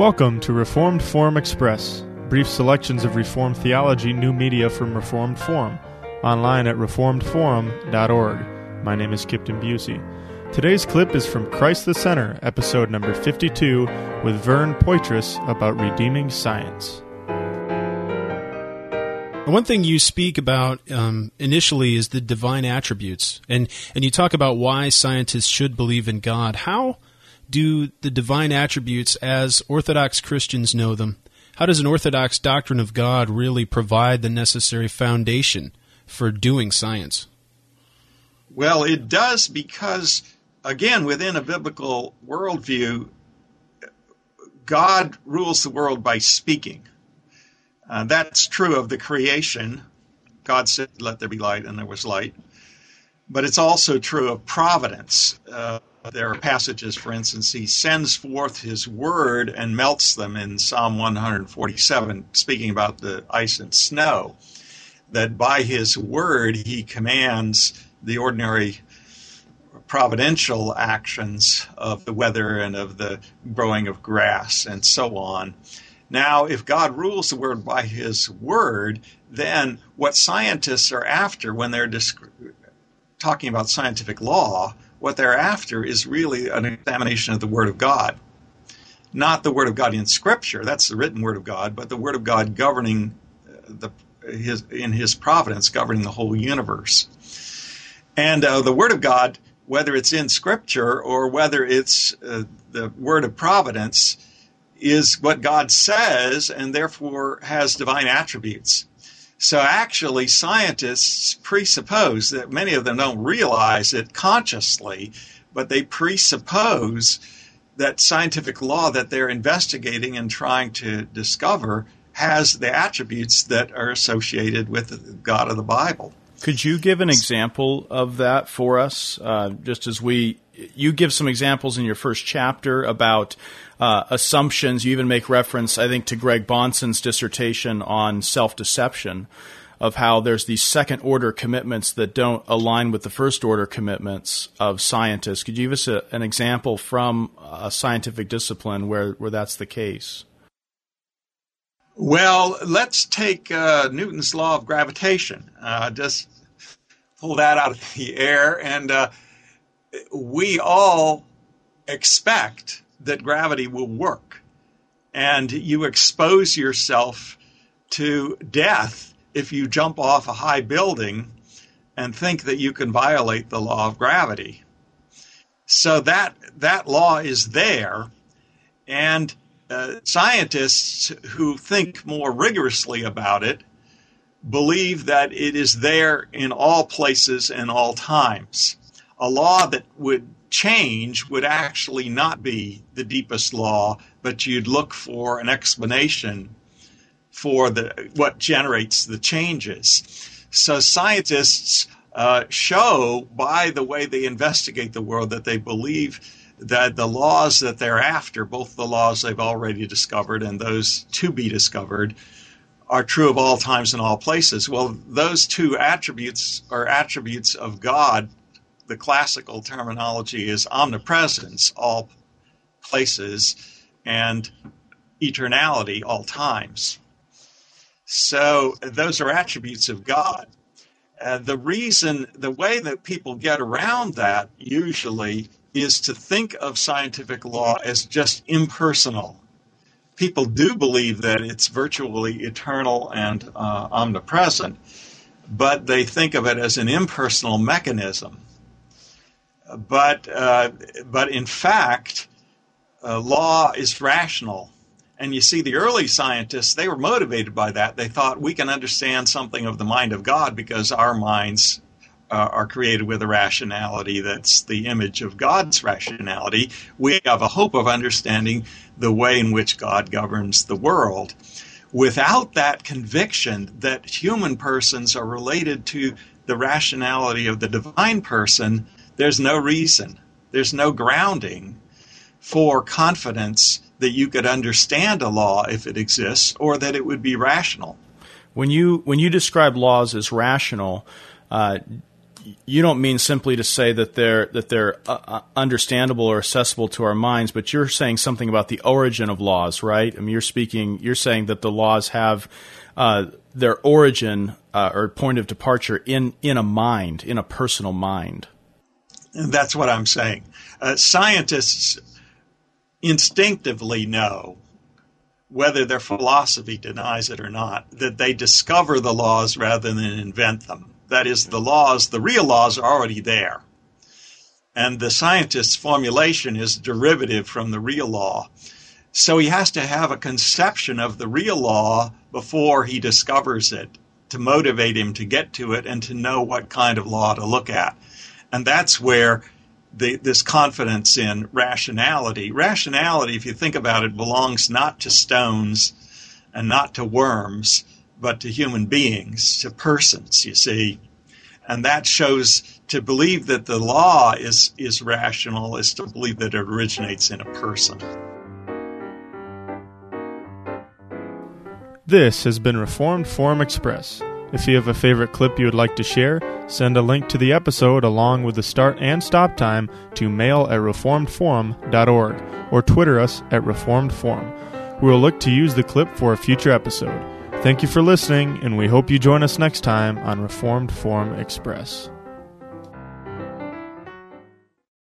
Welcome to Reformed Forum Express, brief selections of Reformed theology, new media from Reformed Forum, online at reformedforum.org. My name is Camden Bucey. Today's clip is from Christ the Center, episode number 52, with Vern Poythress about redeeming science. One thing you speak about um, initially is the divine attributes, and and you talk about why scientists should believe in God. How do the divine attributes, as Orthodox Christians know them, how does an Orthodox doctrine of God really provide the necessary foundation for doing science? Well, it does because, again, within a biblical worldview, God rules the world by speaking. Uh, that's true of the creation. God said, Let there be light, and there was light. But it's also true of providence. Uh, there are passages, for instance, he sends forth his word and melts them in Psalm 147, speaking about the ice and snow, that by his word he commands the ordinary providential actions of the weather and of the growing of grass and so on. Now, if God rules the world by his word, then what scientists are after when they're disc- talking about scientific law, what they're after is really an examination of the word of God. Not the word of God in scripture, that's the written word of God, but the word of God governing uh, the his in his providence governing the whole universe. And uh, the word of God, whether it's in scripture or whether it's uh, the word of providence, is what God says and therefore has divine attributes. So actually, scientists presuppose that many of them don't realize it consciously, but they presuppose that scientific law that they're investigating and trying to discover has the attributes that are associated with the God of the Bible. Could you give an example of that for us? Uh, just as we, you give some examples in your first chapter about uh, assumptions. You even make reference, I think, to Greg Bahnsen's dissertation on self deception, of how there's these second order commitments that don't align with the first order commitments of scientists. Could you give us a, an example from a scientific discipline where, where that's the case? Well, let's take uh, Newton's law of gravitation. Uh, just pull that out of the air, and uh, we all expect that gravity will work. And you expose yourself to death if you jump off a high building and think that you can violate the law of gravity. So that that law is there, and uh, scientists who think more rigorously about it believe that it is there in all places and all times. A law that would change would actually not be the deepest law, but you'd look for an explanation for the what generates the changes. So scientists uh, show by the way they investigate the world that they believe that the laws that they're after, both the laws they've already discovered and those to be discovered, are true of all times and all places. Well, those two attributes are attributes of God the classical terminology is omnipresence, all places, and eternality, all times. So those are attributes of God. Uh, the reason, the way that people get around that usually is to think of scientific law as just impersonal. People do believe that it's virtually eternal and uh, omnipresent, but they think of it as an impersonal mechanism but uh, but in fact, uh, law is rational. And you see, the early scientists, they were motivated by that. They thought we can understand something of the mind of God because our minds uh, are created with a rationality that's the image of God's rationality. We have a hope of understanding the way in which God governs the world. Without that conviction that human persons are related to the rationality of the divine person, there's no reason, there's no grounding for confidence that you could understand a law if it exists or that it would be rational. When you when you describe laws as rational, uh, you don't mean simply to say that they're that they're uh, uh, understandable or accessible to our minds, but you're saying something about the origin of laws, right? I mean, you're speaking, you're saying that the laws have uh, their origin uh, or point of departure in in a mind, in a personal mind. And that's what I'm saying. Uh, scientists instinctively know whether their philosophy denies it or not, that they discover the laws rather than invent them. That is, the laws, the real laws are already there. And the scientist's formulation is derivative from the real law. So he has to have a conception of the real law before he discovers it to motivate him to get to it and to know what kind of law to look at. And that's where the, this confidence in rationality. Rationality, if you think about it, belongs not to stones and not to worms, but to human beings, to persons, you see. And that shows to believe that the law is, is rational is to believe that it originates in a person. This has been Reformed Forum Express. If you have a favorite clip you would like to share, send a link to the episode along with the start and stop time to mail at reformedforum.org or Twitter us at reformedforum. We will look to use the clip for a future episode. Thank you for listening, and we hope you join us next time on Reformed Forum Express.